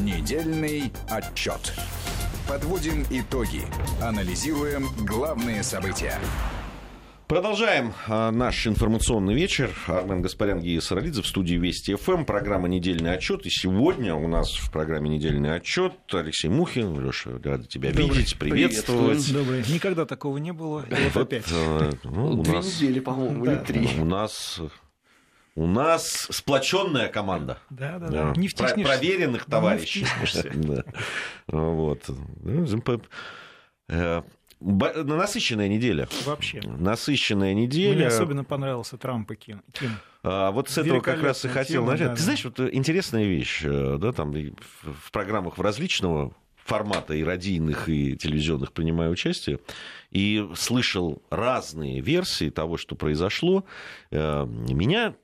Недельный отчет. Подводим итоги. Анализируем главные события. Продолжаем а, наш информационный вечер. Армен Гаспарян, Гия Саралидзе в студии Вести ФМ. Программа «Недельный отчет». И сегодня у нас в программе «Недельный отчет» Алексей Мухин. Леша, рада тебя Добрый. видеть, приветствовать. Добрый. Никогда такого не было. И вот, вот опять. Э, ну, Две нас... недели, по-моему, да. или три. У нас у нас сплоченная команда. Да, да, да. Не Про- проверенных товарищей. да. Вот. Ну, э, насыщенная неделя. Вообще. Насыщенная неделя. Мне особенно понравился Трамп и Ким. А, вот с этого как раз и хотел начать. Да, Ты знаешь, вот интересная вещь, э, да, там в программах в различного формата и радийных, и телевизионных принимаю участие, и слышал разные версии того, что произошло. Э, меня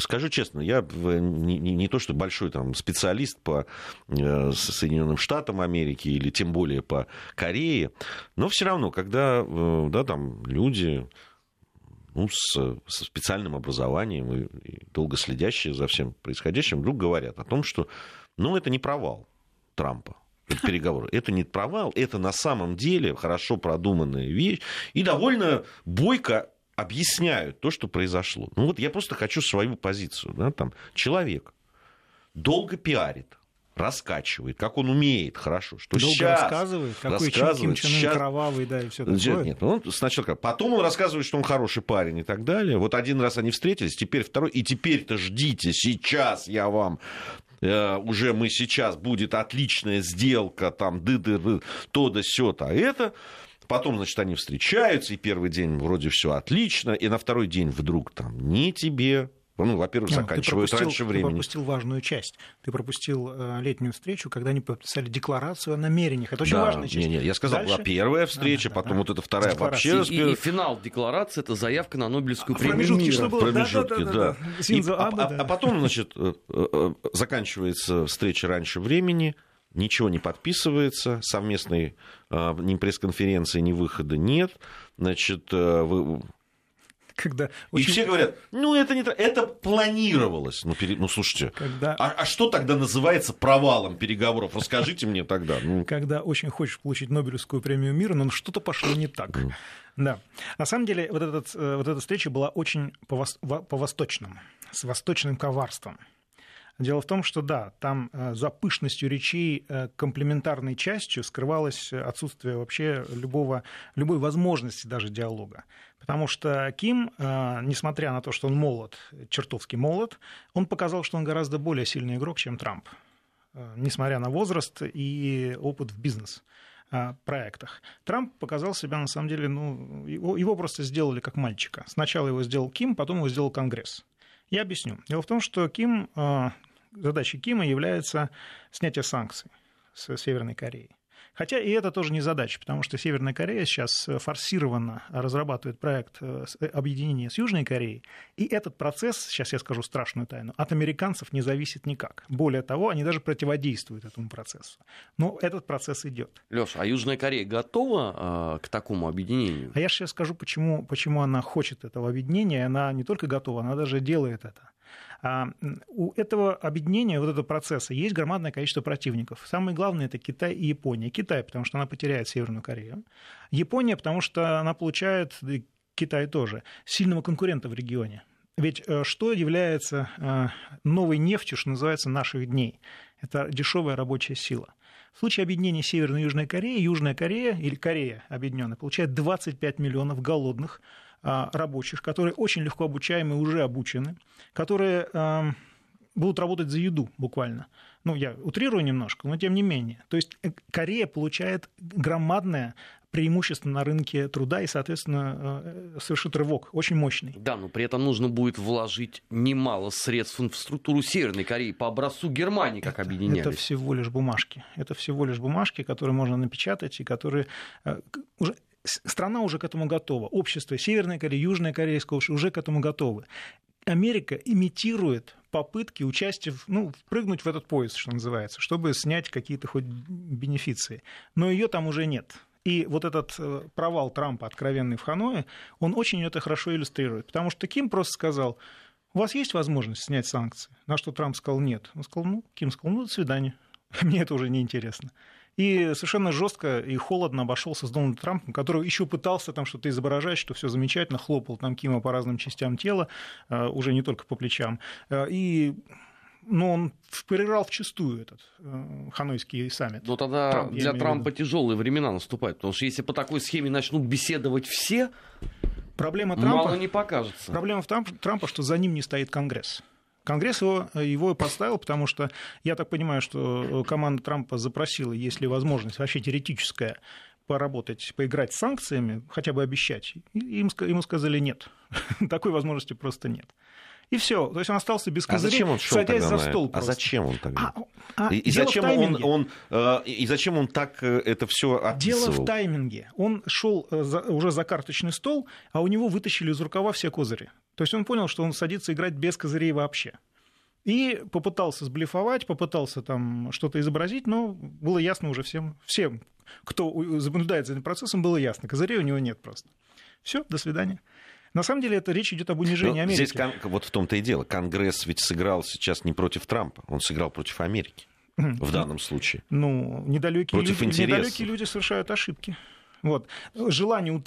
скажу честно, я не, не, не то, что большой там, специалист по э, Соединенным Штатам Америки или тем более по Корее, но все равно, когда э, да, там люди ну, с, со специальным образованием и, и долго следящие за всем происходящим, вдруг говорят о том, что ну, это не провал Трампа переговоры. Это не провал, это на самом деле хорошо продуманная вещь и довольно бойко объясняют то, что произошло. Ну вот я просто хочу свою позицию. Да, там, человек долго пиарит, раскачивает, как он умеет хорошо, что Долго сейчас рассказывает, какой рассказывает, Ким сейчас... кровавый, да, и все такое. Нет, он сначала, потом он рассказывает, что он хороший парень и так далее. Вот один раз они встретились, теперь второй, и теперь-то ждите, сейчас я вам э, уже мы сейчас будет отличная сделка, там, ды ды ды то да сё то а это Потом, значит, они встречаются, и первый день вроде все отлично, и на второй день вдруг там не тебе, ну, во-первых, заканчивают раньше времени. Ты пропустил важную часть. Ты пропустил э, летнюю встречу, когда они подписали декларацию о намерениях. Это очень да, важная часть. Не, не, я сказал, Дальше... была первая встреча, да, да, потом да. вот эта вторая вообще. И, и финал декларации это заявка на Нобелевскую а премию мира. Было, промежутки, да. да, да, да. И, а, а, а потом, значит, э, э, заканчивается встреча раньше времени ничего не подписывается, совместной э, ни пресс-конференции, ни выхода нет. Значит, э, вы, когда очень... И все говорят, ну это не это планировалось. Ну, пере... ну слушайте, когда... а, а что тогда называется провалом переговоров? Расскажите мне тогда. Ну... Когда очень хочешь получить Нобелевскую премию мира, но что-то пошло не так. Да. На самом деле, вот, этот, э, вот эта встреча была очень по-восточному, с восточным коварством. Дело в том, что да, там э, за пышностью речей э, комплементарной частью скрывалось отсутствие вообще любого, любой возможности даже диалога. Потому что Ким, э, несмотря на то, что он молод, чертовски молод, он показал, что он гораздо более сильный игрок, чем Трамп. Несмотря на возраст и опыт в бизнес проектах. Трамп показал себя, на самом деле, ну, его, его просто сделали как мальчика. Сначала его сделал Ким, потом его сделал Конгресс. Я объясню. Дело в том, что Ким задачей Кима является снятие санкций с Северной Кореи. Хотя и это тоже не задача, потому что Северная Корея сейчас форсированно разрабатывает проект э, э, объединения с Южной Кореей, и этот процесс, сейчас я скажу страшную тайну, от американцев не зависит никак. Более того, они даже противодействуют этому процессу. Но этот процесс идет. Леша, а Южная Корея готова э, к такому объединению? А я сейчас скажу, почему, почему она хочет этого объединения. Она не только готова, она даже делает это. А, у этого объединения, вот этого процесса, есть громадное количество противников. Самое главное – это Китай и Япония. Китай, потому что она потеряет Северную Корею. Япония, потому что она получает, Китай тоже, сильного конкурента в регионе. Ведь э, что является э, новой нефтью, что называется, наших дней? Это дешевая рабочая сила. В случае объединения Северной и Южной Кореи, Южная Корея или Корея объединенная получает 25 миллионов голодных рабочих, которые очень легко обучаемы, уже обучены, которые будут работать за еду буквально. Ну, я утрирую немножко, но тем не менее. То есть э, Корея получает громадное преимущество на рынке труда и, соответственно, э, совершит рывок очень мощный. Да, но при этом нужно будет вложить немало средств в инфраструктуру Северной Кореи по образцу Германии, как это, объединялись. Это всего лишь бумажки. Это всего лишь бумажки, которые можно напечатать и которые э, уже страна уже к этому готова. Общество Северной Кореи, Южной Кореи уже к этому готовы. Америка имитирует попытки участия, ну, впрыгнуть в этот поезд, что называется, чтобы снять какие-то хоть бенефиции. Но ее там уже нет. И вот этот э, провал Трампа, откровенный в Ханое, он очень это хорошо иллюстрирует. Потому что Ким просто сказал, у вас есть возможность снять санкции? На что Трамп сказал нет. Он сказал, ну, Ким сказал, ну, до свидания. Мне это уже не интересно. И совершенно жестко и холодно обошелся с Дональдом Трампом, который еще пытался там что-то изображать, что все замечательно, хлопал там Кима по разным частям тела, э, уже не только по плечам. Э, и но он проиграл вчастую этот э, ханойский саммит. Но тогда Трамп, для Трампа тяжелые времена наступают, потому что если по такой схеме начнут беседовать все, проблема Трампа, мало не покажется. Проблема в Трампа, Трампа, что за ним не стоит Конгресс. Конгресс его, его поставил, потому что я так понимаю, что команда Трампа запросила, есть ли возможность вообще теоретическая поработать, поиграть с санкциями, хотя бы обещать. Им, ему сказали нет. Такой возможности просто нет. И все. То есть он остался без козырей, а зачем он шел садясь за стол. А зачем он тогда? А, а, и, и, зачем он, он, э, и зачем он так э, это все описывал? Дело в тайминге. Он шел э, за, уже за карточный стол, а у него вытащили из рукава все козыри. То есть он понял, что он садится играть без козырей вообще. И попытался сблефовать, попытался там что-то изобразить, но было ясно уже всем, всем, кто наблюдает за этим процессом, было ясно. Козырей у него нет просто. Все, до свидания. На самом деле это речь идет об унижении Но Америки. Здесь вот в том-то и дело. Конгресс ведь сыграл сейчас не против Трампа, он сыграл против Америки в данном случае. Ну, недалекие люди, недалекие люди совершают ошибки. Вот. Желание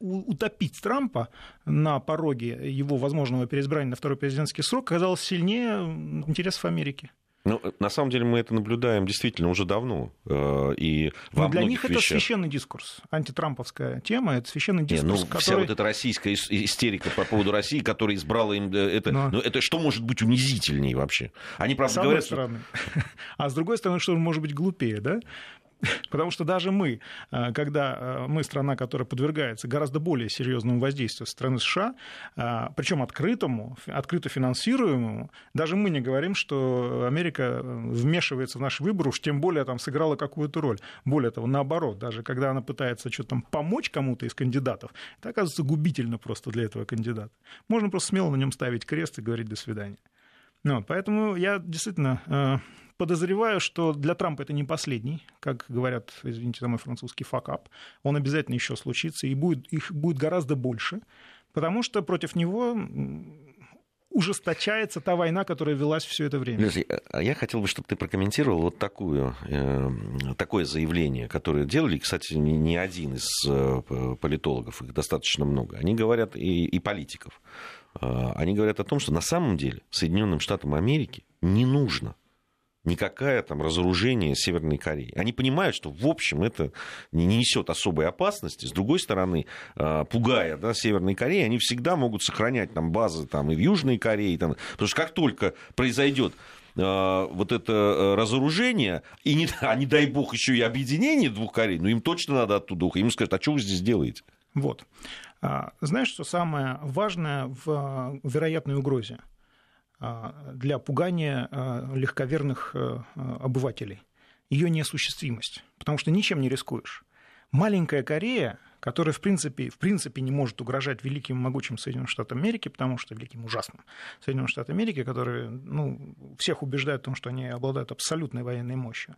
утопить Трампа на пороге его возможного переизбрания на второй президентский срок оказалось сильнее интересов Америки. Ну, на самом деле мы это наблюдаем действительно уже давно. Э, и во Но для них вещах... это священный дискурс. Антитрамповская тема это священный дискурс. Не, ну, который... Вся вот эта российская истерика по поводу России, которая избрала им э, это. Но... Ну, это что может быть унизительнее вообще? Они, правда, с говорят. Стороны. А с другой стороны, что может быть глупее, да? Потому что даже мы, э, когда э, мы страна, которая подвергается гораздо более серьезному воздействию со стороны США, э, причем открытому, открыто финансируемому, даже мы не говорим, что Америка вмешивается в наш выбор, уж тем более там сыграла какую-то роль. Более того, наоборот, даже когда она пытается что-то там помочь кому-то из кандидатов, это оказывается губительно просто для этого кандидата. Можно просто смело на нем ставить крест и говорить «до свидания». Ну, поэтому я действительно подозреваю, что для Трампа это не последний, как говорят, извините за мой французский факап. Он обязательно еще случится, и будет, их будет гораздо больше, потому что против него ужесточается та война, которая велась все это время. Подожди, а я хотел бы, чтобы ты прокомментировал вот такую, э, такое заявление, которое делали, кстати, не один из э, политологов, их достаточно много. Они говорят, и, и политиков, э, они говорят о том, что на самом деле Соединенным Штатам Америки не нужно никакое там разоружение Северной Кореи. Они понимают, что в общем это не несет особой опасности. С другой стороны, а, пугая да, Северной Кореи, они всегда могут сохранять там базы там, и в Южной Корее. Там, потому что как только произойдет а, вот это разоружение, и не, а не дай бог еще и объединение двух Корей, ну им точно надо оттуда уходить. Им скажут, а что вы здесь делаете? Вот. А, знаешь, что самое важное в вероятной угрозе? А, для пугания а, легковерных а, обывателей. Ее неосуществимость, потому что ничем не рискуешь. Маленькая Корея, которая в принципе, в принципе не может угрожать великим и могучим Соединенным Штатам Америки, потому что великим ужасным Соединенным Штатам Америки, которые ну, всех убеждают в том, что они обладают абсолютной военной мощью.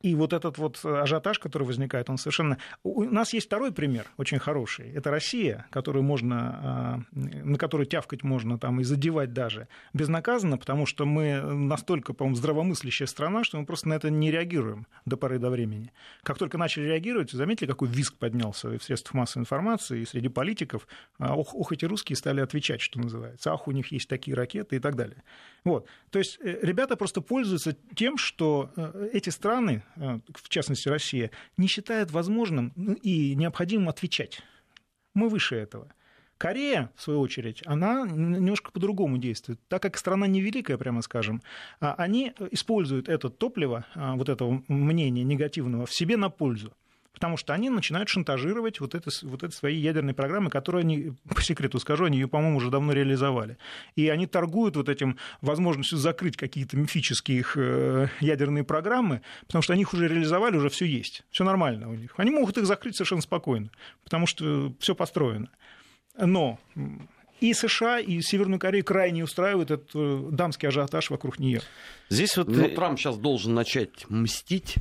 И вот этот вот ажиотаж, который возникает, он совершенно... У нас есть второй пример, очень хороший. Это Россия, которую можно, а, на которую тявкать можно там, и задевать даже безнаказанно, потому что мы настолько, по-моему, здравомыслящая страна, что мы просто на это не реагируем до поры до времени. Как только начали реагировать, заметили, какой визг поднялся и в средствах массовой информации, и среди политиков. А, ох, ох, эти русские стали отвечать, что называется. Ах, у них есть такие ракеты и так далее. Вот. То есть э, ребята просто пользуются тем, что э, эти страны, э, в частности Россия, не считают возможным ну, и необходимым отвечать. Мы выше этого. Корея, в свою очередь, она немножко по-другому действует. Так как страна невеликая, прямо скажем, а они используют это топливо, а, вот этого мнения негативного, в себе на пользу потому что они начинают шантажировать вот это, вот это свои ядерные программы, которые они, по секрету скажу, они ее, по-моему, уже давно реализовали. И они торгуют вот этим возможностью закрыть какие-то мифические их э, ядерные программы, потому что они их уже реализовали, уже все есть, все нормально у них. Они могут их закрыть совершенно спокойно, потому что все построено. Но и США, и Северную Корею крайне устраивает этот э, дамский ажиотаж вокруг нее. Здесь вот Но Трамп сейчас должен начать мстить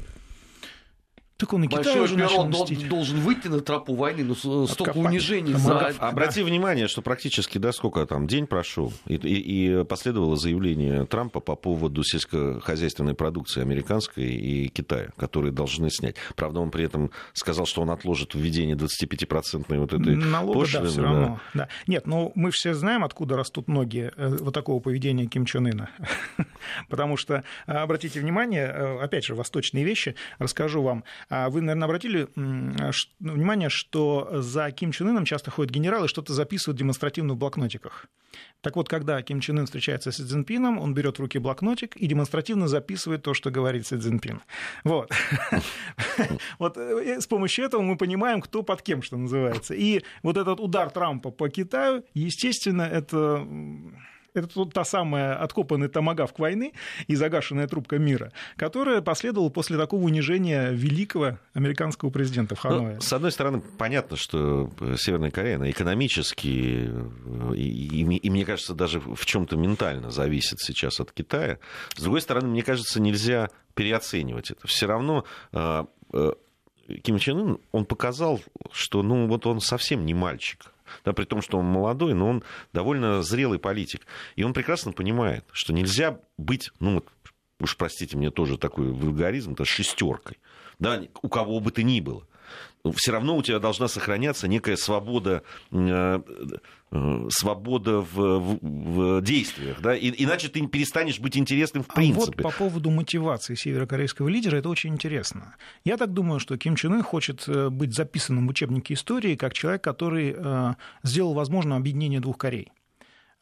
Так он и Китай уже начал мстить. должен выйти на тропу войны, но ну, столько Откопать. унижений за... Обрати внимание, что практически, да, сколько там, день прошел, и, и, и последовало заявление Трампа по поводу сельскохозяйственной продукции американской и Китая, которые должны снять. Правда, он при этом сказал, что он отложит введение 25-процентной вот этой Налога, пошлины. Да, все да. равно. Да. Нет, ну мы все знаем, откуда растут ноги э, вот такого поведения Ким Чен Ына. Потому что, э, обратите внимание, э, опять же, восточные вещи, расскажу вам, вы, наверное, обратили внимание, что за Ким Чен Ыном часто ходят генералы, что-то записывают демонстративно в блокнотиках. Так вот, когда Ким Чен Ын встречается с Си Цзиньпином, он берет в руки блокнотик и демонстративно записывает то, что говорит Си Цзиньпин. Вот. Вот э, с помощью этого мы понимаем, кто под кем, что называется. И вот этот удар Трампа по Китаю, естественно, это это та самая откопанная томагавк войны и загашенная трубка мира, которая последовала после такого унижения великого американского президента в Ханое. Ну, с одной стороны, понятно, что Северная Корея, экономически и, и, и мне кажется, даже в чем-то ментально зависит сейчас от Китая. С другой стороны, мне кажется, нельзя переоценивать это. Все равно а, Ким Чен Ын, он показал, что ну, вот он совсем не мальчик да, при том, что он молодой, но он довольно зрелый политик. И он прекрасно понимает, что нельзя быть, ну, уж простите мне тоже такой вульгаризм, это шестеркой, да, у кого бы ты ни было. Все равно у тебя должна сохраняться некая свобода, э, э, свобода в, в, в действиях, да? И, иначе ты перестанешь быть интересным в принципе. А вот по поводу мотивации северокорейского лидера это очень интересно. Я так думаю, что Ким Чен Ын хочет э, быть записанным в учебнике истории как человек, который сделал возможным объединение двух Корей.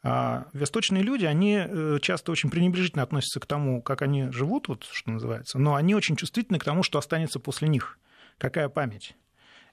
А восточные люди, они часто очень пренебрежительно относятся к тому, как они живут, вот, что называется, но они очень чувствительны к тому, что останется после них. Какая память?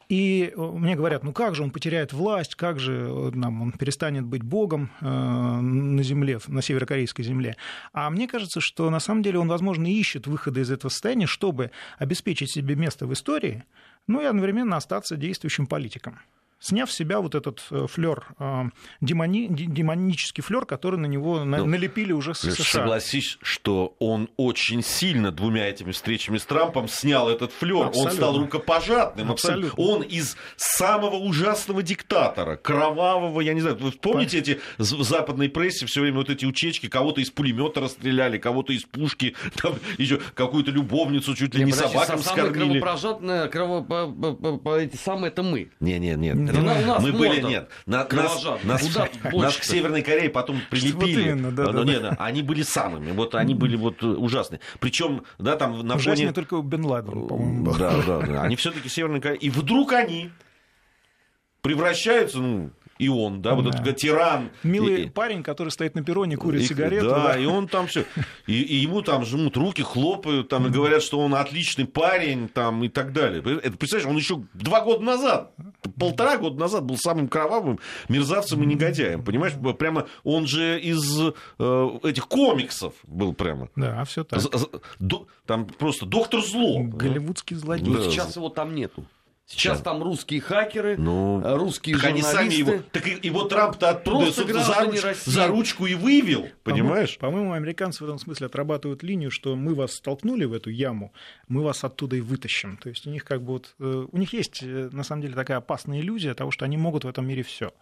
И мне говорят, ну как же он потеряет власть, как же нам, он перестанет быть богом э, на земле, на северокорейской земле. А мне кажется, что на самом деле он, возможно, ищет выхода из этого состояния, чтобы обеспечить себе место в истории, ну и одновременно остаться действующим политиком сняв с себя вот этот э, флер, э, демони, демонический флер, который на него ну, налепили уже с США. Согласись, что он очень сильно двумя этими встречами с Трампом снял этот флер. Он стал рукопожатным. Абсолютно. Абсолютно. Он из самого ужасного диктатора, кровавого, я не знаю, вы помните эти в западной прессе все время вот эти учечки, кого-то из пулемета расстреляли, кого-то из пушки, там еще какую-то любовницу чуть ли не, не собакам скормили. Самые кровопрожатные, эти самые это мы. Не, нет. Это на, нас мы были, нет, на, нас, нас, нас к Северной Корее потом прилепили. Именно, да, но, да, нет, да. они были самыми, вот они были вот ужасные. Причем, да, там на Ужаснее фоне... только Бен Ладен, по-моему, был. Да, да, да. Они все-таки Северная Корея. И вдруг они превращаются, ну, и он, да, вот этот тиран. Милый и, парень, который стоит на перроне, курит и, сигарету. Да, да, и он там все. И, и ему там жмут руки, хлопают, там, и говорят, что он отличный парень, там, и так далее. Это, представляешь, он еще два года назад, полтора года назад был самым кровавым мерзавцем и негодяем. Понимаешь, прямо он же из э, этих комиксов был прямо. Да, все так. Там просто доктор зло. Голливудский злодей. Да. Сейчас его там нету. Сейчас там русские хакеры, ну, русские так журналисты. Они сами его, так и, его Трамп-то оттуда за, руч, за ручку и вывел, понимаешь? По-моему, по американцы в этом смысле отрабатывают линию, что мы вас столкнули в эту яму, мы вас оттуда и вытащим. То есть у них как бы вот, э, у них есть э, на самом деле такая опасная иллюзия того, что они могут в этом мире все.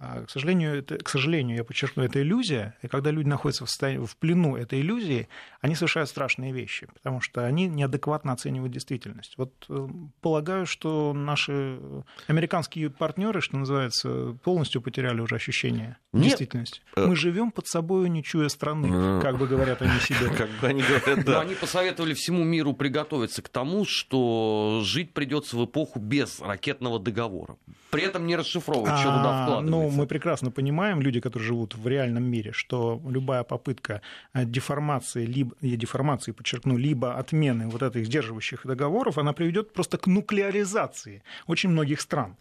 А, к сожалению, это, к сожалению, я подчеркну, это иллюзия, и когда люди находятся в, состоянии, в плену этой иллюзии, они совершают страшные вещи, потому что они неадекватно оценивают действительность. Вот э, полагаю, что наши американские партнеры, что называется, полностью потеряли уже ощущение Нет. действительности. Э, Мы живем под собой, не чуя страны, как бы говорят они себе. Как бы они говорят, да. Они посоветовали всему миру приготовиться к тому, что жить придется в эпоху без ракетного договора. При этом не расшифровывать, что туда вкладывается. Ну, мы прекрасно понимаем, люди, которые живут в реальном мире, что любая попытка э, деформации, либо, я деформации подчеркну, либо отмены вот этих сдерживающих договоров, она приведет просто к нуклеаризации очень многих стран.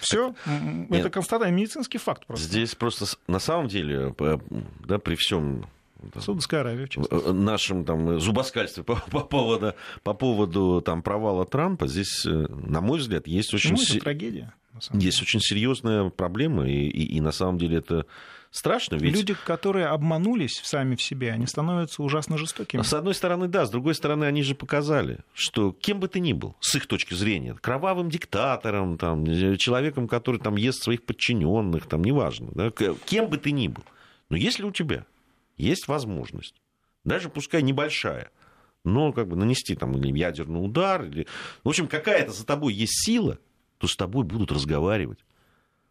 Все, это констатация, медицинский факт просто. Здесь просто на самом деле, да, при всем Саудовская Аравия, в частности. Э, нашем там зубоскальстве по, по поводу, по поводу там, провала Трампа, здесь, э, на мой взгляд, есть очень... Ну, это трагедия. Есть очень серьезная проблема, и, и, и на самом деле это страшно. Ведь... Люди, которые обманулись сами в себе, они становятся ужасно жестокими. С одной стороны, да, с другой стороны, они же показали, что кем бы ты ни был, с их точки зрения, кровавым диктатором, там, человеком, который там ест своих подчиненных, там, неважно, да, кем бы ты ни был, но если у тебя есть возможность, даже пускай небольшая, но как бы нанести там или ядерный удар, или... в общем, какая-то за тобой есть сила, то с тобой будут разговаривать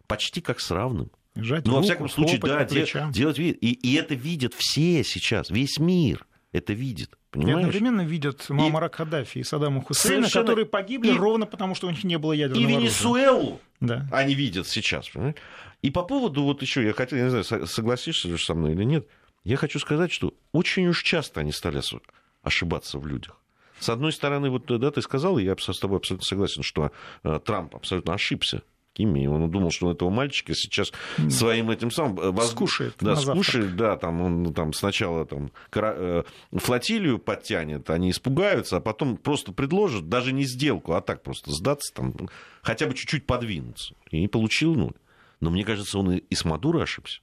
почти как с равным. Жать ну, руку, во всяком случае, да, де- делать вид. И, и это видят все сейчас, весь мир это видит. Понимаешь? И одновременно видят Мамара и... Каддафи и Саддама Хусейна, Совершенно... которые погибли и... ровно потому, что у них не было ядерного оружия. И Венесуэлу да. они видят сейчас. Понимаешь? И по поводу вот еще, я хотел, я не знаю, согласишься со мной или нет, я хочу сказать, что очень уж часто они стали ошибаться в людях. С одной стороны, вот да, ты сказал, и я с тобой абсолютно согласен, что э, Трамп абсолютно ошибся Кими. Он думал, что он этого мальчика сейчас своим этим самым... Э, воз... Скушает. Да, скушает, да, там он там сначала там, кра... флотилию подтянет, они испугаются, а потом просто предложат, даже не сделку, а так просто сдаться, там, хотя бы чуть-чуть подвинуться. И не получил нуль. Но мне кажется, он и с Мадуро ошибся.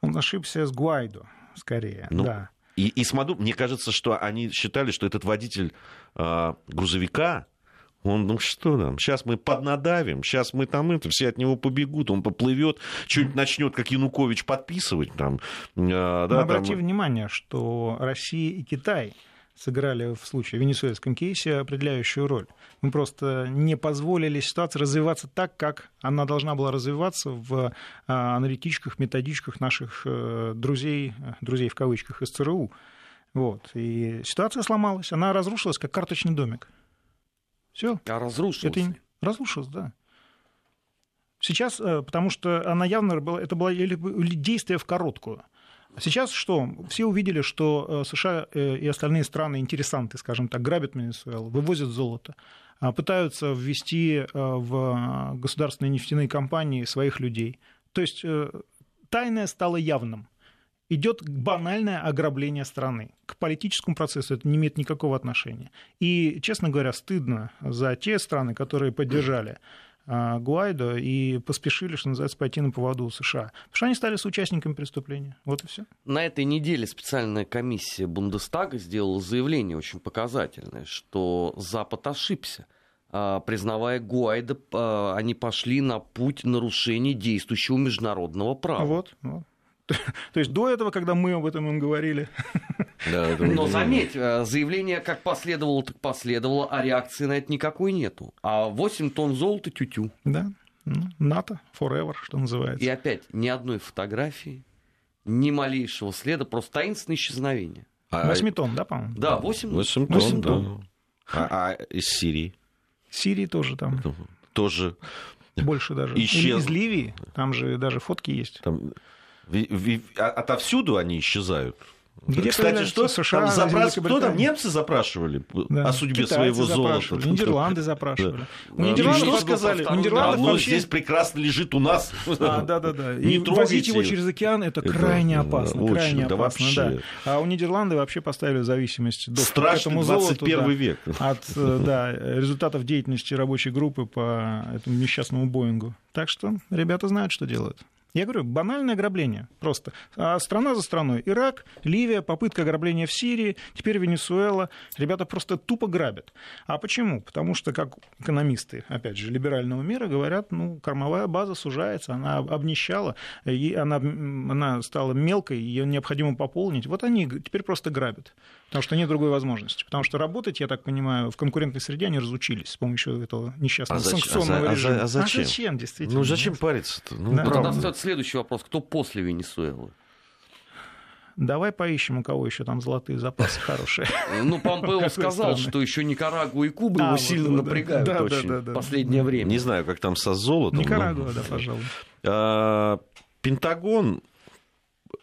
Он ошибся с Гуайдо, скорее, ну, да. И, и с Мадуро, мне кажется, что они считали, что этот водитель э, грузовика, он, ну что там, сейчас мы поднадавим, сейчас мы там это, все от него побегут, он поплывет, чуть начнет, как Янукович, подписывать там. Э, да, Но обрати там... внимание, что Россия и Китай сыграли в случае венесуэльском кейсе определяющую роль. Мы просто не позволили ситуации развиваться так, как она должна была развиваться в а, аналитических методичках наших э, друзей, друзей в кавычках из ЦРУ. Вот. И ситуация сломалась, она разрушилась, как карточный домик. Все. А разрушилась? Это разрушилась, да. Сейчас, э, потому что она явно была, это было действие в короткую. Сейчас что? Все увидели, что э, США э, и остальные страны, интересанты, скажем так, грабят Венесуэлу, вывозят золото, а пытаются ввести в государственные нефтяные компании своих людей. То есть тайное стало явным идет банальное ограбление страны. К политическому процессу это не имеет никакого отношения. И, честно говоря, стыдно за те страны, которые поддержали а, Гуайдо и поспешили, что называется, пойти на поводу у США. Потому что они стали соучастниками преступления. Вот и все. На этой неделе специальная комиссия Бундестага сделала заявление очень показательное, что Запад ошибся. А, признавая Гуайдо, а, они пошли на путь нарушения действующего международного права. Вот, вот. То есть до этого, когда мы об этом им говорили. Да, Но заметь, э, заявление как последовало, так последовало, а реакции на это никакой нету. А 8 тонн золота тютю. Да, ну, НАТО, forever, что называется. И опять ни одной фотографии, ни малейшего следа, просто таинственное исчезновение. 8 а, тонн, да, по-моему? Да, 8, 8 тонн, 8 тонн. Да. А, а из Сирии? Сирии тоже там. Тоже. Больше даже. Исчез... Или из Ливии, там же даже фотки есть. Там а, отовсюду они исчезают. Где Кстати, что США, там запрас... кто там немцы запрашивали да. о судьбе Китайцы своего золота? Нидерланды запрашивали. Да. У Нидерландов что сказали? У Нидерландов Оно вообще... здесь прекрасно лежит у нас. А, да, да, да. И возить его через океан это, это крайне опасно, очень, крайне да опасно, вообще. да. А у Нидерландов вообще поставили зависимость этому золоту, 21 да, век от э, да, результатов деятельности рабочей группы по этому несчастному Боингу. Так что ребята знают, что делают. Я говорю, банальное ограбление просто. А страна за страной. Ирак, Ливия, попытка ограбления в Сирии, теперь Венесуэла. Ребята просто тупо грабят. А почему? Потому что, как экономисты, опять же, либерального мира говорят, ну, кормовая база сужается, она обнищала, и она, она стала мелкой, ее необходимо пополнить. Вот они теперь просто грабят. Потому что нет другой возможности. Потому что работать, я так понимаю, в конкурентной среде они разучились с помощью этого несчастного а санкционного а, режима. А, а зачем? А зачем, действительно? Ну зачем париться-то? Ну, да. Тогда остается следующий вопрос. Кто после Венесуэлы? Давай поищем, у кого еще там золотые запасы хорошие. Ну, Помпео сказал, что еще Никарагуа и Куба его сильно напрягают очень в последнее время. Не знаю, как там со золотом. Никарагуа, да, пожалуй. А, Пентагон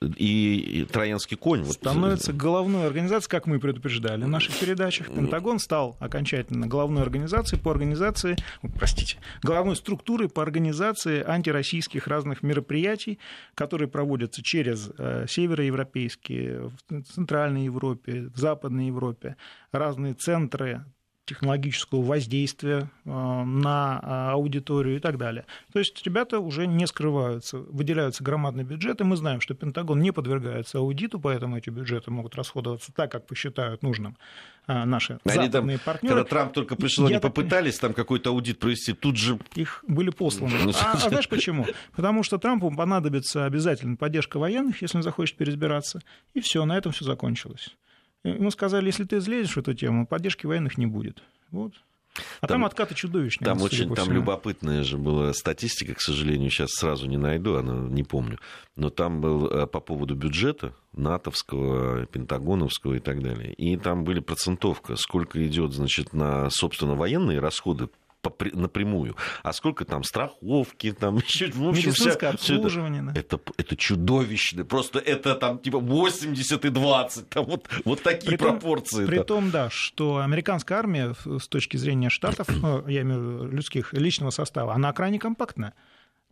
и Троянский конь. Становится вот... головной организацией, как мы предупреждали в наших передачах. Пентагон стал окончательно головной организацией по организации, простите, головной структурой по организации антироссийских разных мероприятий, которые проводятся через э, североевропейские, в Центральной Европе, в Западной Европе, разные центры технологического воздействия на аудиторию и так далее. То есть ребята уже не скрываются, выделяются громадные бюджеты. Мы знаем, что Пентагон не подвергается аудиту, поэтому эти бюджеты могут расходоваться так, как посчитают нужным наши они западные там, партнеры. Когда Трамп только пришел, они попытались там какой-то аудит провести, тут же... Их были посланы. Ну, а, а знаешь почему? Потому что Трампу понадобится обязательно поддержка военных, если он захочет переизбираться, и все, на этом все закончилось. Ему сказали, если ты излезешь в эту тему, поддержки военных не будет. Вот. А там, там откаты чудовищные. Там очень там любопытная же была статистика, к сожалению, сейчас сразу не найду, она не помню. Но там был э, по поводу бюджета натовского, пентагоновского и так далее. И там были процентовка, сколько идет, значит, на, собственно, военные расходы напрямую. А сколько там страховки, там еще... В общем, Медицинское вся, обслуживание. Это, да. это, это чудовищно. Просто это там типа 80 и 20. Там вот, вот такие при пропорции. При том, да, что американская армия с точки зрения штатов, ну, я имею в виду людских, личного состава, она крайне компактная.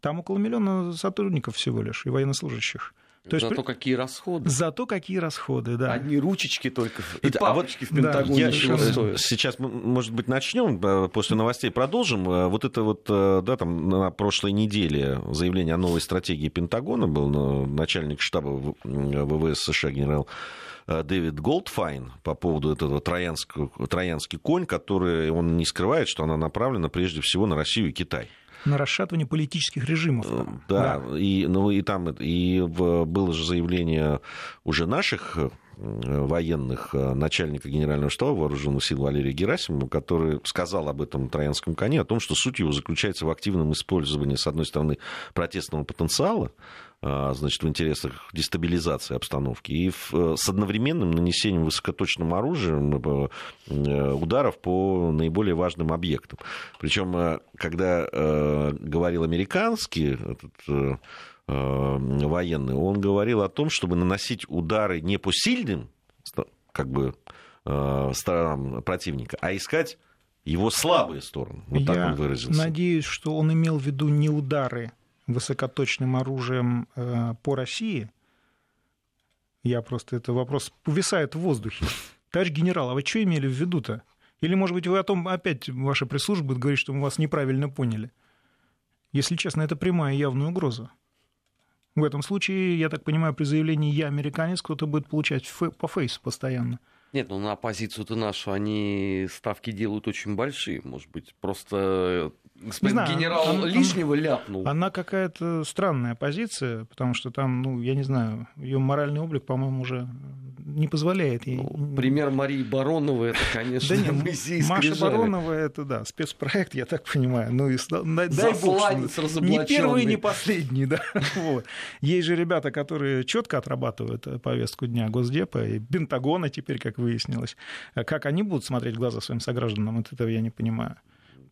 Там около миллиона сотрудников всего лишь и военнослужащих. То есть, Зато какие расходы. Зато какие расходы, да. Одни ручечки только, и да, папочки а вот, в Пентагоне да, чего стоят. Сейчас, может быть, начнем, после новостей продолжим. Э, вот это вот, э, да, там на прошлой неделе заявление о новой стратегии Пентагона был начальник штаба ВВС США генерал э, Дэвид Голдфайн по поводу этого троянского, троянский конь, который он не скрывает, что она направлена прежде всего на Россию и Китай на расшатывание политических режимов. Да, да. И, ну, и там и было же заявление уже наших военных э, начальника генерального штаба вооруженных сил Валерия Герасимова, который сказал об этом троянском коне, о том, что суть его заключается в активном использовании, с одной стороны, протестного потенциала, а, значит, в интересах дестабилизации обстановки и в, с одновременным нанесением высокоточным оружием э, ударов по наиболее важным объектам. Причем, э, когда э, говорил американский этот, военный, он говорил о том, чтобы наносить удары не по сильным как бы, сторонам противника, а искать его слабые стороны. Вот Я так он выразился. Надеюсь, что он имел в виду не удары высокоточным оружием э, по России, я просто, это вопрос повисает в воздухе. Товарищ генерал, а вы что имели в виду-то? Или, может быть, вы о том опять ваша пресс-служба будет говорить, что мы вас неправильно поняли? Если честно, это прямая явная угроза. В этом случае, я так понимаю, при заявлении «я американец» кто-то будет получать по фейсу постоянно. Нет, ну на оппозицию-то нашу они ставки делают очень большие. Может быть, просто господин знаю, генерал он, лишнего он, ляпнул. Она какая-то странная позиция, потому что там, ну, я не знаю, ее моральный облик, по-моему, уже не позволяет ей. Ну, пример Марии Бароновой, это, конечно, да нет, Маша Баронова, это, да, спецпроект, я так понимаю. Ну, и дай бог, что не первый, не последний, да. вот. Есть же ребята, которые четко отрабатывают э, повестку дня Госдепа и Пентагона теперь, как выяснилось. Как они будут смотреть в глаза своим согражданам, вот этого я не понимаю.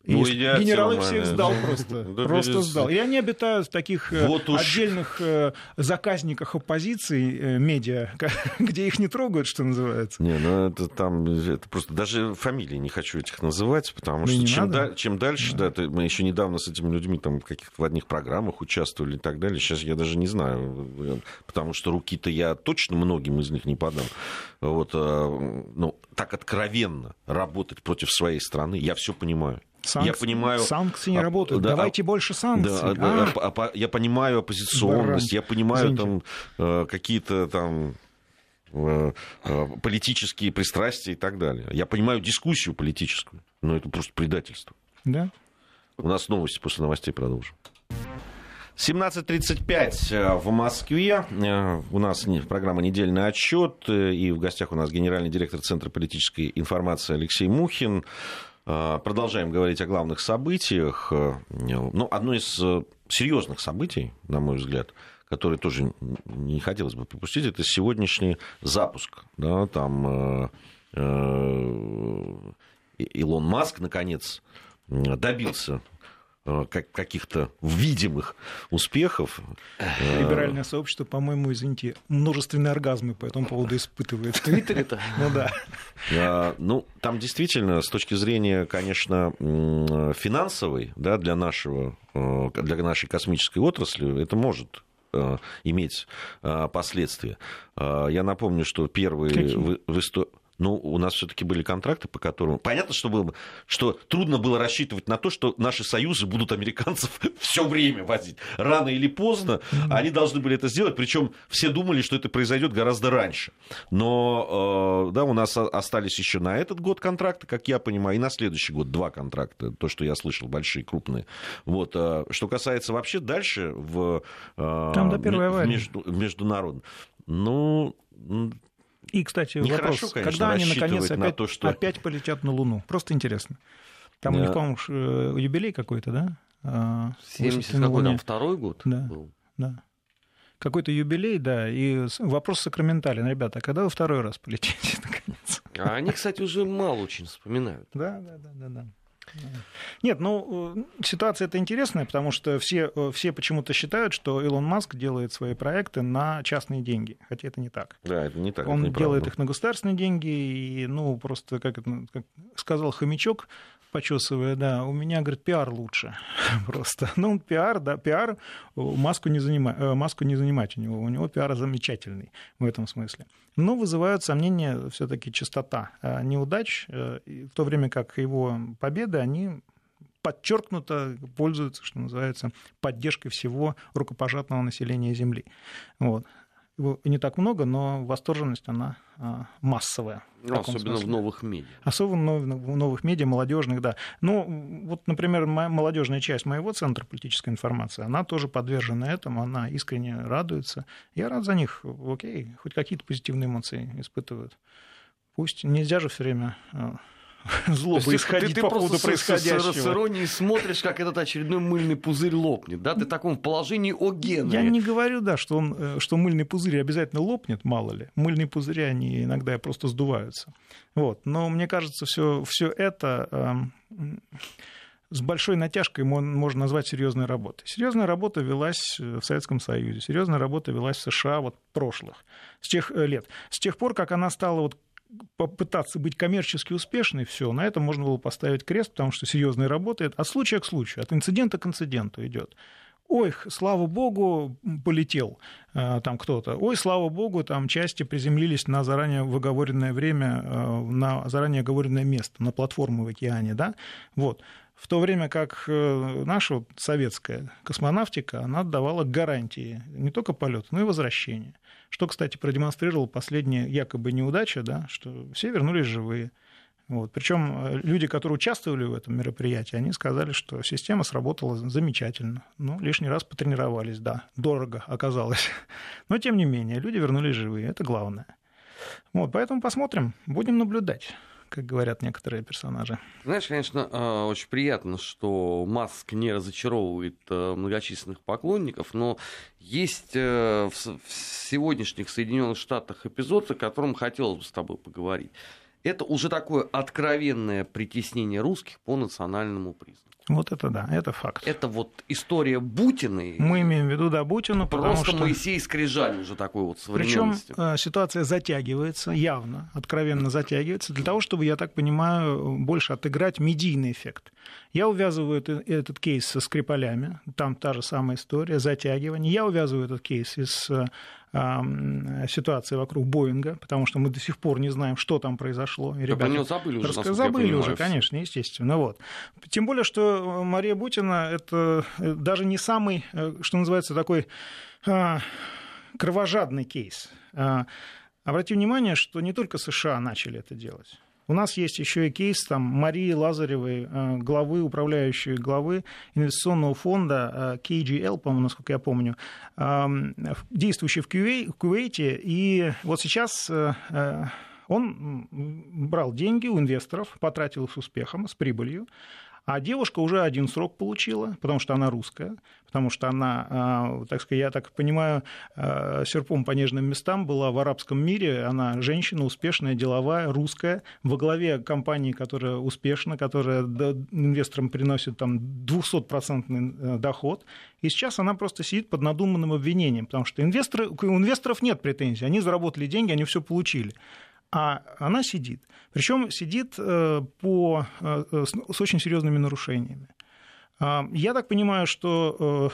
Ну, генерал их всех сдал просто. Да, просто сдал. И они обитают в таких э, вот уж... отдельных э, заказниках оппозиции э, медиа, где их не трогают, что называется. Не, ну это там это просто даже фамилии не хочу этих называть, потому ну, что чем, да, чем дальше, да. да, мы еще недавно с этими людьми там в каких-то в одних программах участвовали и так далее. Сейчас я даже не знаю, потому что руки-то я точно многим из них не подам. Вот, ну, так откровенно работать против своей страны, я все понимаю. Санкции, я понимаю... Санкции не а, работают. Да, Давайте а, больше санкций. Да, а? а, а, я понимаю оппозиционность, Баран. я понимаю там э, какие-то там э, э, политические пристрастия и так далее. Я понимаю дискуссию политическую, но это просто предательство. Да. У нас новости, после новостей продолжим. 17.35 в Москве. У нас программа «Недельный отчет». И в гостях у нас генеральный директор Центра политической информации Алексей Мухин. Э, продолжаем говорить о главных событиях. Э, ну, одно из э, серьезных событий, на мой взгляд, которое тоже не хотелось бы пропустить, это сегодняшний запуск. Да, там Илон Маск, наконец, добился Э, каких-то видимых успехов. Э, Либеральное сообщество, по-моему, извините, множественные оргазмы по этому поводу испытывает. В Твиттере-то? Ну да. Э, ну, там действительно, с точки зрения, конечно, финансовой, да, для нашего, для нашей космической отрасли, это может иметь последствия. Я напомню, что первый в, в Ну, у нас все-таки были контракты, по которым... Понятно, что, было, что трудно было рассчитывать на то, что наши союзы будут американцев все время возить. Рано или поздно mm-hmm. они должны были это сделать, причем все думали, что это произойдет гораздо раньше. Но э, да, у нас остались еще на этот год контракты, как я понимаю, и на следующий год два контракта, то, что я слышал, большие, крупные. Вот. Э, что касается вообще дальше в, э, Там до первой между, международном, ну, и, кстати, Нехорошо, вопрос, конечно, когда они наконец опять, на то, что... опять полетят на Луну? Просто интересно. Там да. у них, по-моему, э, юбилей какой-то, да? 70 а, какой там, второй год да, был? Да. Какой-то юбилей, да, и вопрос сакраментален. Ребята, а когда вы второй раз полетите, наконец? А они, кстати, уже мало очень вспоминают. Да, да, да, да, да. Нет, ну, э, ситуация это интересная, потому что все, э, все почему-то считают, что Илон Маск делает свои проекты на частные деньги, хотя это не так. Да, это не так. Он делает их на государственные деньги, и, ну, просто, как, это, как сказал хомячок, почесывая, да, у меня, говорит, пиар лучше просто. Ну, пиар, да, пиар Маску не, занима, э, Маску не занимать у него, у него пиар замечательный в этом смысле. Но вызывают сомнения все таки частота неудач, в то время как его победы, они подчеркнуто пользуются, что называется, поддержкой всего рукопожатного населения Земли. Вот его не так много, но восторженность, она а, массовая. Ну, особенно смысле. в новых медиа. Особенно в новых медиа, молодежных, да. Ну, вот, например, молодежная часть моего центра политической информации, она тоже подвержена этому, она искренне радуется. Я рад за них, окей, хоть какие-то позитивные эмоции испытывают. Пусть нельзя же все время а, злобы исходить ты, по поводу происходящего. С, с, иронией смотришь, как этот очередной мыльный пузырь лопнет, да? Ты в таком положении о Генри. Я не говорю, да, что, он, э, что мыльный пузырь обязательно лопнет, мало ли. Мыльные пузыри, они иногда просто сдуваются. Вот. Но мне кажется, все, все это э, с большой натяжкой можно назвать серьезной работой. Серьезная работа велась в Советском Союзе, серьезная работа велась в США вот прошлых, с тех э, лет. С тех пор, как она стала вот попытаться быть коммерчески успешной, все, на этом можно было поставить крест, потому что серьезно работает, от случая к случаю, от инцидента к инциденту идет. Ой, слава богу, полетел э, там кто-то. Ой, слава богу, там части приземлились на заранее выговоренное время, э, на заранее оговоренное место, на платформу в океане, да, вот. В то время как э, наша советская космонавтика, она давала гарантии не только полета, но и возвращения. Что, кстати, продемонстрировал последняя якобы неудача, да, что все вернулись живые. Вот. Причем э, люди, которые участвовали в этом мероприятии, они сказали, что система сработала замечательно. Ну, лишний раз потренировались, да, дорого оказалось. Но, тем не менее, люди вернулись живые, это главное. Вот, поэтому посмотрим, будем наблюдать как говорят некоторые персонажи. Знаешь, конечно, э, очень приятно, что Маск не разочаровывает э, многочисленных поклонников, но есть э, в сегодняшних Соединенных Штатах эпизод, о котором хотелось бы с тобой поговорить. Это уже такое откровенное притеснение русских по национальному признаку. Вот это да, это факт. Это вот история Бутины. Мы имеем в виду, да, Бутину, Просто что... Моисей Скрижаль уже такой вот современности. Причем э, ситуация затягивается, явно, откровенно затягивается, для того, чтобы, я так понимаю, больше отыграть медийный эффект. Я увязываю этот кейс со Скрипалями, там та же самая история, затягивание. Я увязываю этот кейс с ситуации вокруг Боинга, потому что мы до сих пор не знаем, что там произошло. И ребята так забыли уже, рассказ... Забыли уже, конечно, естественно. Вот. Тем более, что Мария Бутина – это э, даже не самый, э, что называется, такой а, кровожадный кейс. А, обрати внимание, что не только США начали это делать. У нас есть еще и кейс там, Марии Лазаревой, э, главы, управляющей главы инвестиционного фонда э, KGL, по-моему, насколько я помню, эм, действующий в Кувейте. И вот сейчас э, он брал деньги у инвесторов, потратил их с успехом, с прибылью, а девушка уже один срок получила, потому что она русская, потому что она, а, так сказать, я так понимаю, а, серпом по нежным местам была в арабском мире. Она женщина успешная, деловая, русская, во главе компании, которая успешна, которая инвесторам приносит там 200% э, доход. И сейчас она просто сидит под надуманным обвинением, потому что инвесторы, у инвесторов нет претензий, они заработали деньги, они все получили а она сидит. Причем сидит э, по, э, с очень серьезными нарушениями. Я так понимаю, что э,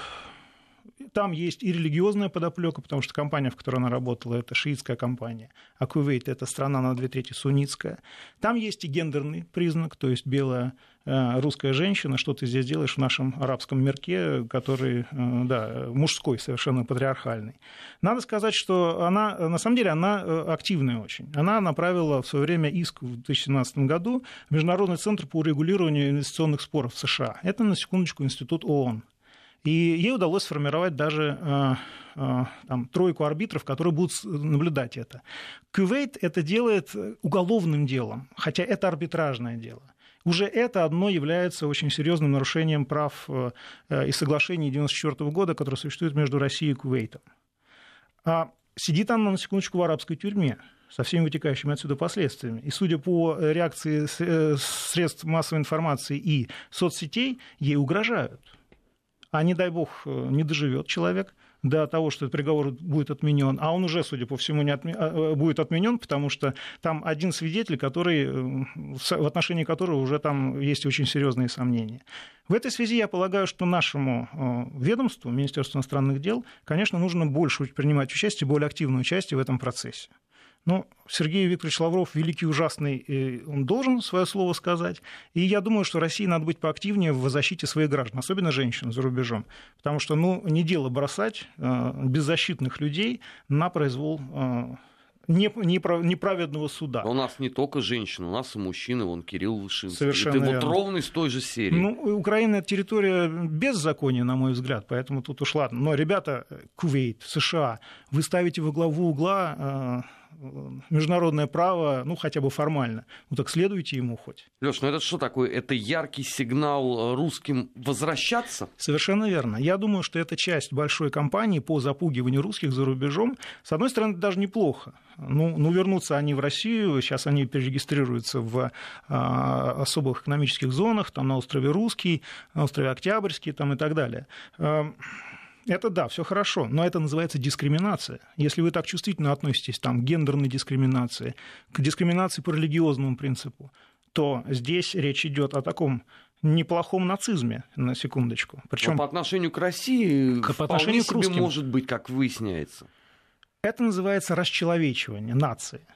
там есть и религиозная подоплека, потому что компания, в которой она работала, это шиитская компания, а Кувейт – это страна на две трети суннитская. Там есть и гендерный признак, то есть белая э, русская женщина, что ты здесь делаешь в нашем арабском мирке, который, э, да, мужской, совершенно патриархальный. Надо сказать, что она, на самом деле, она активная очень. Она направила в свое время иск в 2017 году в Международный центр по урегулированию инвестиционных споров в США. Это, на секундочку, институт ООН. И ей удалось сформировать даже э, э, там, тройку арбитров, которые будут наблюдать это. Кувейт это делает уголовным делом, хотя это арбитражное дело. Уже это одно является очень серьезным нарушением прав э, и соглашений 1994 года, которые существуют между Россией и Кувейтом. А сидит она, на секундочку, в арабской тюрьме со всеми вытекающими отсюда последствиями. И судя по реакции средств массовой информации и соцсетей, ей угрожают а не дай бог э, не доживет человек до того, что этот приговор будет отменен, а он уже, судя по всему, не отме... А, э, будет отменен, потому что там один свидетель, который, э, в отношении которого уже там есть очень серьезные сомнения. В этой связи я полагаю, что нашему ведомству, Министерству иностранных дел, конечно, нужно больше принимать участие, более активное участие в этом процессе. Ну, Сергей Викторович Лавров великий ужасный, он должен свое слово сказать. И я думаю, что России надо быть поактивнее в защите своих граждан, особенно женщин за рубежом. Потому что, ну, не дело бросать э, беззащитных людей на произвол э, неправедного суда. у нас не только женщины, у нас и мужчины, вон Кирилл Вышинский. Совершенно Это верно. вот ровно из той же серии. Ну, Украина – территория беззакония, на мой взгляд, поэтому тут уж ладно. Но, ребята, Кувейт, США, вы ставите во главу угла э, международное право, ну, хотя бы формально. Ну, так следуйте ему хоть. Леш, ну это что такое? Это яркий сигнал русским возвращаться? Совершенно верно. Я думаю, что это часть большой кампании по запугиванию русских за рубежом. С одной стороны, это даже неплохо. Ну, ну вернутся они в Россию, сейчас они перерегистрируются в а, особых экономических зонах, там на острове Русский, на острове Октябрьский там, и так далее. Это да, все хорошо, но это называется дискриминация. Если вы так чувствительно относитесь там, к гендерной дискриминации, к дискриминации по религиозному принципу, то здесь речь идет о таком неплохом нацизме, на секундочку. Причем по отношению к России к, по отношению к русским. может быть, как выясняется. Это называется расчеловечивание нации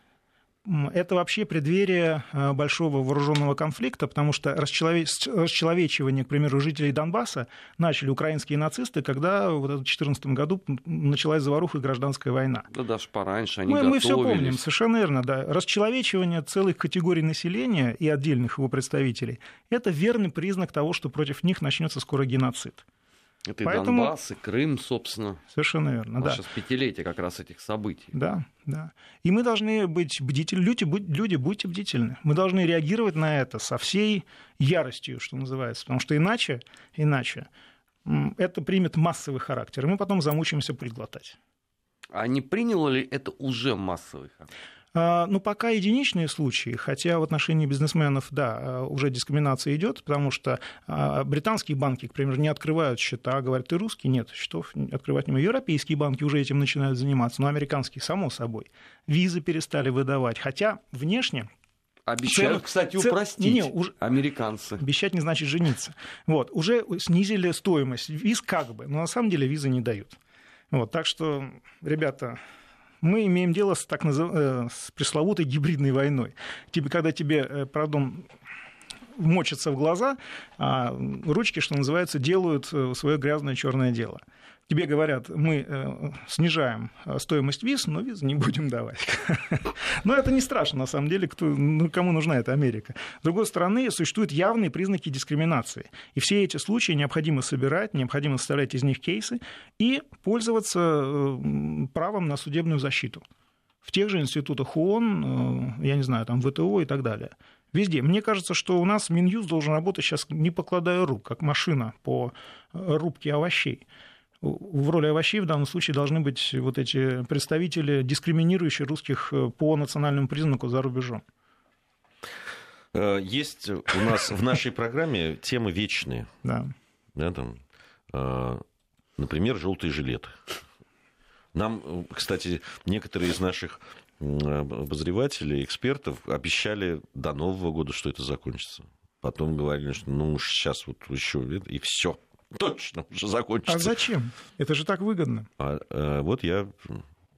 это вообще преддверие э, большого вооруженного конфликта, потому что расчеловечивание, к примеру, жителей Донбасса начали украинские нацисты, когда в 2014 году началась заваруха и гражданская война. Да даже пораньше они мы, готовились. Мы все помним, совершенно верно, да. Расчеловечивание целых категорий населения и отдельных его представителей – это верный признак того, что против них начнется скоро геноцид. Это Поэтому... и Донбасс, и Крым, собственно. Совершенно верно, да. Сейчас пятилетие как раз этих событий. Да, да. И мы должны быть бдительны. Люди, будь, люди, будьте бдительны. Мы должны реагировать на это со всей яростью, что называется. Потому что иначе, иначе это примет массовый характер. И мы потом замучаемся приглотать. А не приняло ли это уже массовый характер? А, ну, пока единичные случаи, хотя в отношении бизнесменов, да, а, уже дискриминация идет, потому что а, британские банки, к примеру, не открывают счета, говорят, ты русский, нет, счетов открывать не могу. Европейские банки уже этим начинают заниматься, но американские, само собой. Визы перестали выдавать, хотя внешне Обещают, целых, кстати, упростить не, не, уже... американцы. Обещать не значит жениться. Вот, уже снизили стоимость виз как бы, но на самом деле визы не дают. Вот, так что, ребята, мы имеем дело с так назыв... Э, с пресловутой гибридной войной. Тебе, когда тебе, э, пардон, мочатся в глаза, а ручки, что называется, делают э, свое грязное черное дело тебе говорят, мы э, снижаем э, стоимость виз, но визы не будем давать. Но это не страшно, на самом деле, кто, ну, кому нужна эта Америка. С другой стороны, существуют явные признаки дискриминации. И все эти случаи необходимо собирать, необходимо составлять из них кейсы и пользоваться правом на судебную защиту. В тех же институтах ООН, я не знаю, там ВТО и так далее. Везде. Мне кажется, что у нас Минюс должен работать сейчас не покладая рук, как машина по рубке овощей в роли овощей в данном случае должны быть вот эти представители, дискриминирующие русских э, по национальному признаку за рубежом. Э, есть у нас в нашей программе темы вечные. Да. да там, э, например, желтые жилеты. Нам, кстати, некоторые из наших обозревателей, экспертов обещали до Нового года, что это закончится. Потом говорили, что ну сейчас вот еще и все точно уже закончится. А зачем? Это же так выгодно. А, а, вот я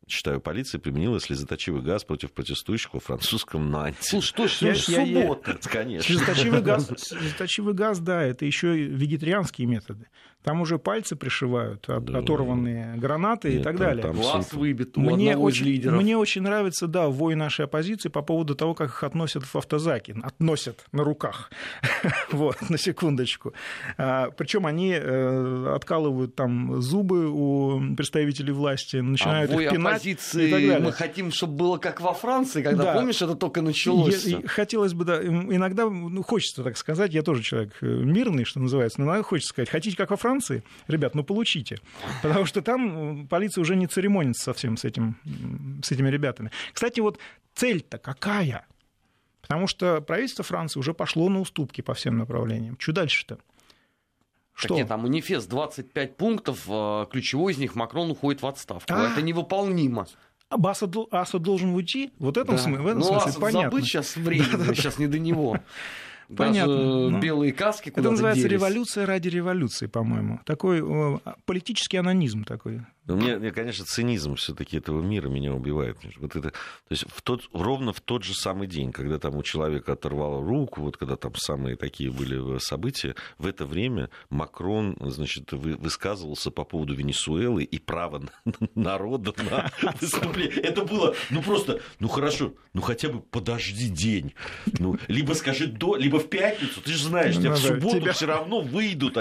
читаю, полиция применила слезоточивый газ против протестующих во французском Нанте. Слушай, точно, суббота. Конечно. Слезоточивый газ, слезоточивый газ, да, это еще вегетарианские методы. Там уже пальцы пришивают, оторванные гранаты Нет, и так там, далее. Там Глаз выбит у мне очень, из лидеров. Мне очень нравится, да, вой нашей оппозиции по поводу того, как их относят в автозаки. Относят на руках. вот, на секундочку. А, причем они э, откалывают там зубы у представителей власти, начинают а их пинать. оппозиции и так далее. мы хотим, чтобы было как во Франции, когда, да. помнишь, это только началось. Я, хотелось бы, да, иногда ну, хочется так сказать, я тоже человек э, мирный, что называется, но иногда хочется сказать, хотите как во Франции, Франции, ребят, ну получите. Потому что там полиция уже не церемонится совсем с, этим, с этими ребятами. Кстати, вот цель-то какая? Потому что правительство Франции уже пошло на уступки по всем направлениям. Что дальше-то? Что? Так нет, там манифест 25 пунктов, а, ключевой из них Макрон уходит в отставку. А, это невыполнимо. Асад, Асад должен уйти? Вот этом, да. смысле, в этом ну, смысле Асад понятно. забыть сейчас время, сейчас не до него. Понятно. Даже ну, белые каски Это называется делись. революция ради революции, по-моему. Такой политический анонизм такой. Но мне, мне, конечно, цинизм все-таки этого мира меня убивает. Вот это, то есть в тот, ровно в тот же самый день, когда там у человека оторвало руку, вот когда там самые такие были э, события, в это время Макрон, значит, высказывался по поводу Венесуэлы и права народа на выступление. Это было, ну просто, ну хорошо, ну хотя бы подожди день. Ну, либо скажи до, либо в пятницу, ты же знаешь, тебя в субботу все равно выйдут.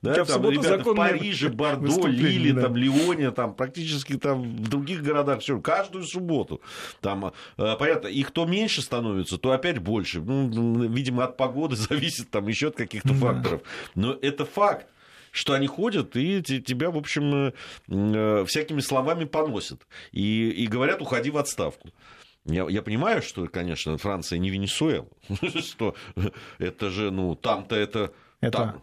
Да, там ребята в Париже, Бордо, Лили, там, Лионе, Лондоне, там, практически там, в других городах, все, каждую субботу. Там, э, понятно, и кто меньше становится, то опять больше. Ну, видимо, от погоды зависит, там, еще от каких-то да. факторов. Но это факт что они ходят и тебя, в общем, э, всякими словами поносят. И, и говорят, уходи в отставку. Я, я понимаю, что, конечно, Франция не Венесуэла, что это же, ну, там-то это... это... Там,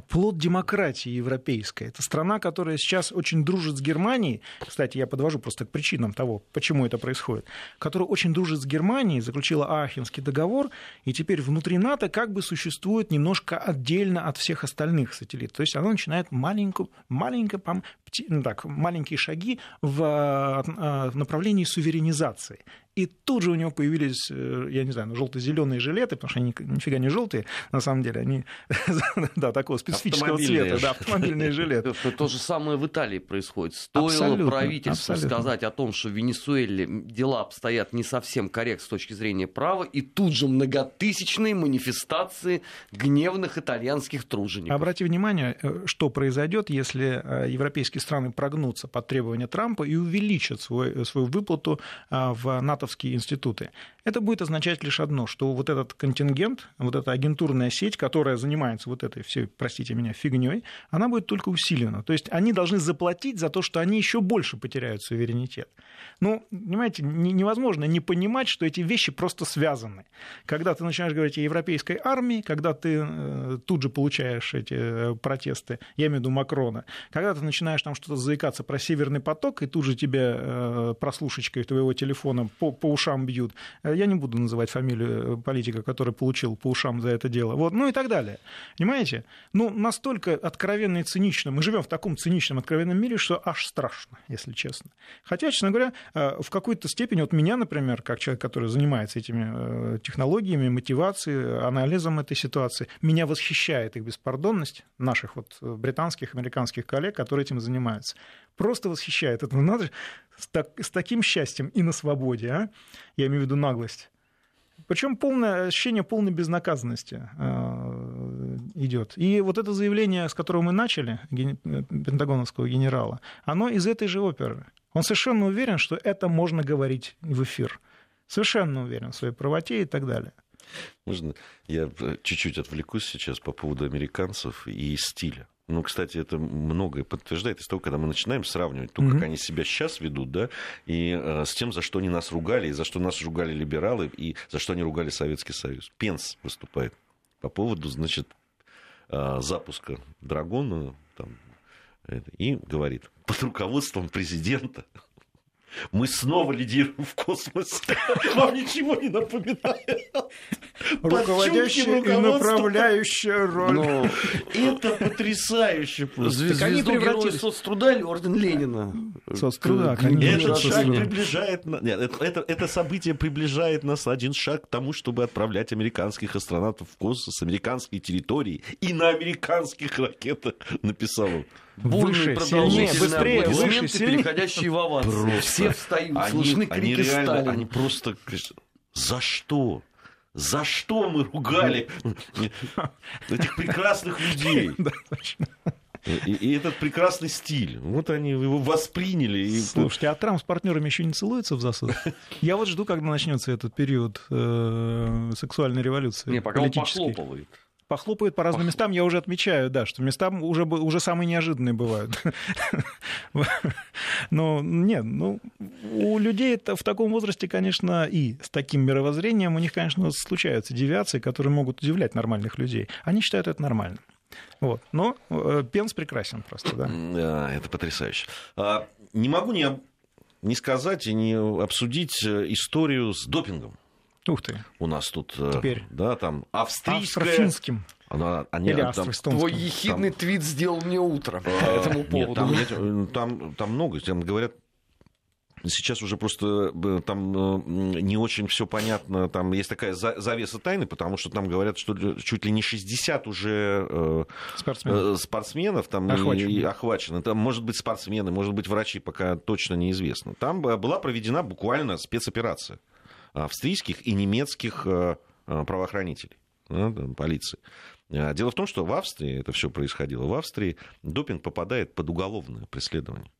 плод демократии европейской. Это страна, которая сейчас очень дружит с Германией. Кстати, я подвожу просто к причинам того, почему это происходит. Которая очень дружит с Германией, заключила Ахенский договор, и теперь внутри НАТО как бы существует немножко отдельно от всех остальных сателлитов. То есть она начинает маленькую, маленько, ну так, маленькие шаги в а, направлении суверенизации. И тут же у него появились, э, я не знаю, ну, желто-зеленые жилеты, потому что они нифига не желтые, на самом деле, они да, такого специфического цвета, да, автомобильные жилеты. То же самое в Италии происходит. Стоило правительству сказать о том, что в Венесуэле дела обстоят не совсем корректно с точки зрения права, и тут же многотысячные манифестации гневных итальянских тружеников. Обратите внимание, э, что произойдет, если э, европейские страны прогнутся под требования Трампа и увеличат свой, свою выплату в НАТО натовские институты. Это будет означать лишь одно, что вот этот контингент, вот эта агентурная сеть, которая занимается вот этой всей, простите меня, фигней, она будет только усилена. То есть они должны заплатить за то, что они еще больше потеряют суверенитет. Ну, понимаете, невозможно не понимать, что эти вещи просто связаны. Когда ты начинаешь говорить о европейской армии, когда ты э, тут же получаешь эти э, протесты, я имею в виду Макрона, когда ты начинаешь там что-то заикаться про Северный поток, и тут же тебе э, прослушечкой твоего телефона по, по ушам бьют, я не буду называть фамилию э, политика, который получил по ушам за это дело. Вот, ну и так далее. Понимаете? Ну, настолько откровенно и цинично. Мы живем в таком циничном, откровенном мире, что аж страшно, если честно. Хотя, честно говоря, э, в какой-то степени, вот меня, например, как человек, который занимается этими э, технологиями, мотивацией, анализом этой ситуации, меня восхищает их беспардонность наших вот британских, американских коллег, которые этим занимаются. Просто восхищает. Это надо с, так, с таким счастьем и на свободе, а? я имею в виду наглость. Причем полное ощущение полной безнаказанности э, идет. И вот это заявление, с которого мы начали, пентагоновского генерала, оно из этой же оперы. Он совершенно уверен, что это можно говорить в эфир. Совершенно уверен в своей правоте и так далее. Можно я чуть-чуть отвлекусь сейчас по поводу американцев и стиля. Ну, кстати, это многое подтверждает из того, когда мы начинаем сравнивать то, mm-hmm. как они себя сейчас ведут, да, и э, с тем, за что они нас ругали, и за что нас ругали либералы, и за что они ругали Советский Союз. Пенс выступает по поводу, значит, э, запуска Драгона там, и говорит, под руководством президента Мы снова лидируем в космосе. Вам ничего не напоминает? Руководящая и направляющая роль. Но это потрясающе просто. Звезду они превратились- соцтруда или орден Ленина? Соцтруда, конечно. Этот шаг приближает... Нет, это, это, это событие приближает нас один шаг к тому, чтобы отправлять американских астронавтов в космос с американской территории и на американских ракетах, написал он. Выше, сильнее, быстрее, аплодисменты, выше, сильнее. переходящие в. Просто. Все встают, Они, слышны они крики реально, Сталина. они просто... За что? За что мы ругали этих прекрасных людей? Да, точно. И, и этот прекрасный стиль. Вот они его восприняли. И... Слушайте, а Трамп с партнерами еще не целуется в засос? Я вот жду, когда начнется этот период э, сексуальной революции. Не, пока он похлопывает. Похлопают по разным местам, я уже отмечаю, да, что места уже, уже самые неожиданные бывают. Но нет, ну, у людей это в таком возрасте, конечно, и с таким мировоззрением у них, конечно, случаются девиации, которые могут удивлять нормальных людей. Они считают это нормальным. Вот. Но э, Пенс прекрасен просто, да. Да, это потрясающе. А, Не могу не, не сказать и не обсудить э, историю с допингом. Ух ты. У нас тут, э, Теперь. да, там австрийская... Австро-финским Она, они, или там-. Твой ехидный твит сделал мне утро по этому Нет, поводу. там, нет, э, там, там много, там говорят, сейчас уже просто э, там не очень все понятно, там есть такая за- завеса тайны, потому что там говорят, что чуть ли не 60 уже Спортсмен. спортсменов там Охвачены. и охвачены. Там может быть спортсмены, может быть врачи, пока точно неизвестно. Там была проведена буквально спецоперация австрийских и немецких э, э, правоохранителей, полиции. Э, Дело в том, что в Австрии это все происходило. В Австрии допинг попадает под уголовное преследование.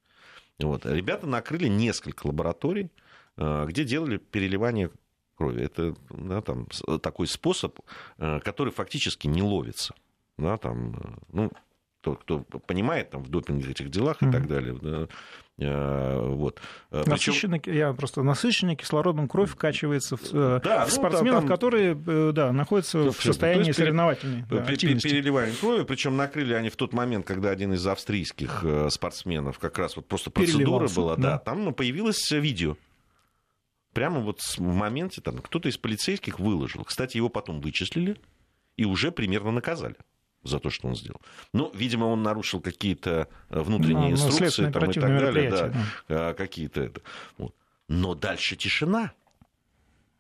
Вот. Ребята накрыли несколько лабораторий, где делали переливание крови. Это да, там, такой способ, который фактически не ловится. Да, там, ну, тот, кто понимает там, в допинге этих делах и Мгм. так далее. да, э, вот. Э, причем- Насыщенная, я просто насыщенная кислородом кровь вкачивается в, э, Да, в ну, спортсменов, там- которые да, находятся Ну, в состоянии То есть пере- соревновательной да, Пе- пе- активности. Переливание крови, причем накрыли они в тот момент, когда один из австрийских спортсменов, как раз вот просто процедура была, да, да. там ну, появилось видео. Прямо вот в моменте там кто-то из полицейских выложил. Кстати, его потом вычислили и уже примерно наказали за то, что он сделал. Ну, видимо, он нарушил какие-то э, внутренние Ну, ну, инструкции там, и так далее. мероприятия, Да, э, какие-то это. Вот. Но дальше тишина.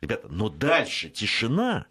Ребята, но дальше тишина.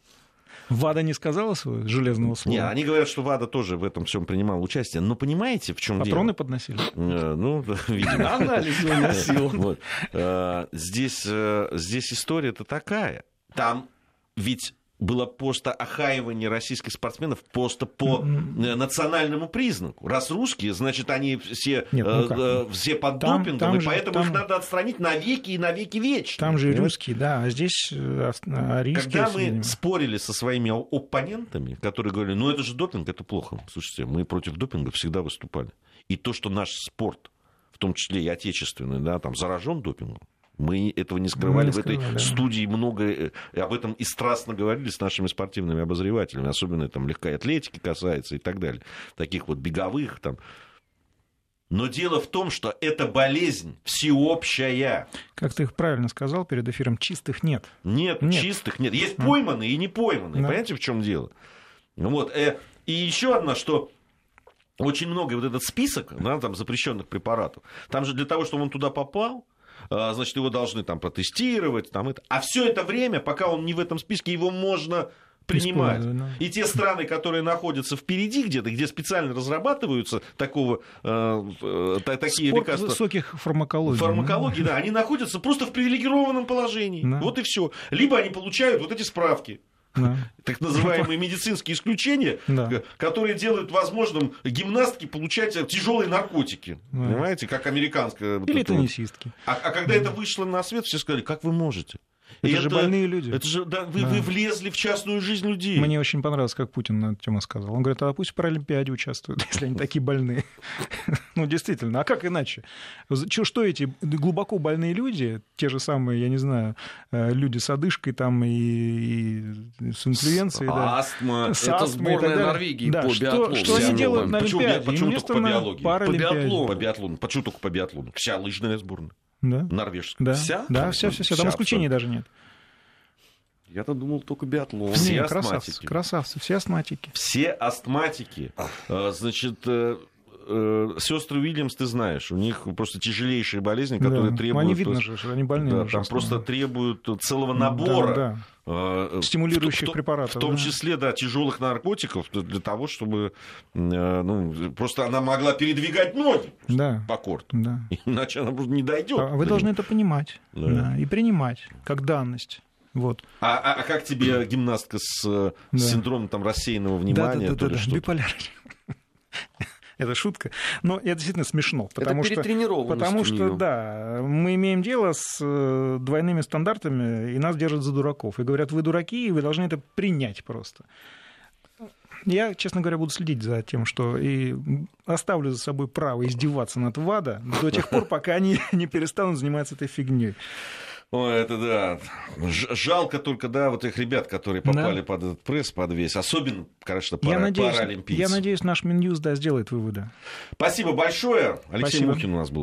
ВАДА не сказала своего железного слова? Не, они говорят, что ВАДА тоже в этом всем принимал участие. Но понимаете, в чем Патроны дело? подносили? Э, Ну, да, видимо. Анализ выносил. Здесь история-то такая. Там ведь было просто охаивание российских спортсменов просто по э, национальному признаку. Раз русские, значит, они все, Нет, ну э, как? э, все под Там- допингом, там и же- поэтому там- их надо отстранить навеки и навеки вечно. Там же и русские, да, а здесь э, ав- арийские. Когда мы видимо. спорили со своими оппонентами, которые говорили, ну это же допинг, это плохо. Слушайте, мы против допинга всегда выступали. И то, что наш спорт, в том числе и отечественный, да, там заражен допингом, мы этого не скрывали не в этой скрывали, студии много, э, об этом и страстно говорили с нашими спортивными обозревателями, особенно там легкой атлетики касается и так далее, таких вот беговых там. Но дело в том, что эта болезнь всеобщая. Как ты их правильно сказал перед эфиром, чистых нет. Нет, Нет. чистых нет. Есть пойманные и не пойманные. Да. Понимаете, в чем дело? Вот. э, И еще одна, что очень много вот этот список да, там, запрещенных препаратов. Там же для того, чтобы он туда попал, значит, его должны там протестировать. Там, это. А все это время, пока он не в этом списке, его можно принимать. Да. И те страны, которые находятся впереди где-то, где специально разрабатываются такого, э, э, та- такие Спорт лекарства. высоких фармакологий. Фармакологии, да, они находятся просто в привилегированном положении. Да. Вот и все. Либо они получают вот эти справки, Да. так называемые медицинские исключения, Да. г- которые делают возможным гимнастке получать тяжелые наркотики. Да. Понимаете, как американская. Или вот. теннисистки. А, а когда это вышло на свет, все сказали, как вы можете? И Это же больные люди. Это же, да, вы, Да. вы влезли в частную жизнь людей. Мне очень понравилось, как Путин на эту тему сказал. Он говорит, а пусть в Паралимпиаде участвуют, если они такие больные. Ну, действительно, а как иначе? Чё, что эти глубоко больные люди, те же самые, я не знаю, э, люди с одышкой там и, и с инфлюенцией, да, Астма. с Это астмой сборная. Норвегии Да, по что, биатлону. что Вся они делают на Почему Олимпиаде? почему Им только по на биологии? По биатлону. По биатлону. Почему только по биатлону? Вся лыжная сборная. Да. Норвежская. Да, Вся? да, вся, вся, вся. Там исключений даже нет. Я-то думал только биатлон. Все Не, астматики. красавцы, красавцы, все астматики. Все астматики. Э, сестры Уильямс, ты знаешь, у них просто тяжелейшие болезни, которые Да. требуют... Они видно же, они больные. Да, там просто требуют целого набора Да, э, да. Стимулирующих в препаратов. В том да. числе, да, тяжелых наркотиков для того, чтобы э, ну, просто она могла передвигать ноги Да, по корту. да. Иначе она просто не дойдет. А Вы должны это понимать Да. да, и принимать как данность. Вот. А, а- а как тебе гимнастка с, э, Да. с синдромом там, рассеянного Да, внимания? да, то да, ли да, что-то? Это шутка. Но это действительно смешно. Потому это что, потому что, неё. да, мы имеем дело с э, двойными стандартами, и нас держат за дураков. И говорят, вы дураки, и вы должны это принять просто. Я, честно говоря, буду следить за тем, что и оставлю за собой право издеваться над ВАДА до тех пор, пока они не перестанут заниматься этой фигней. Ой, это да. Жалко только, да, вот этих ребят, которые Да. попали под этот пресс, под весь. Особенно, конечно, Я пара, надеюсь, паралимпийцы. я надеюсь, наш Минюст да, сделает выводы. Спасибо большое. Алексей Спасибо. Мухин у нас был.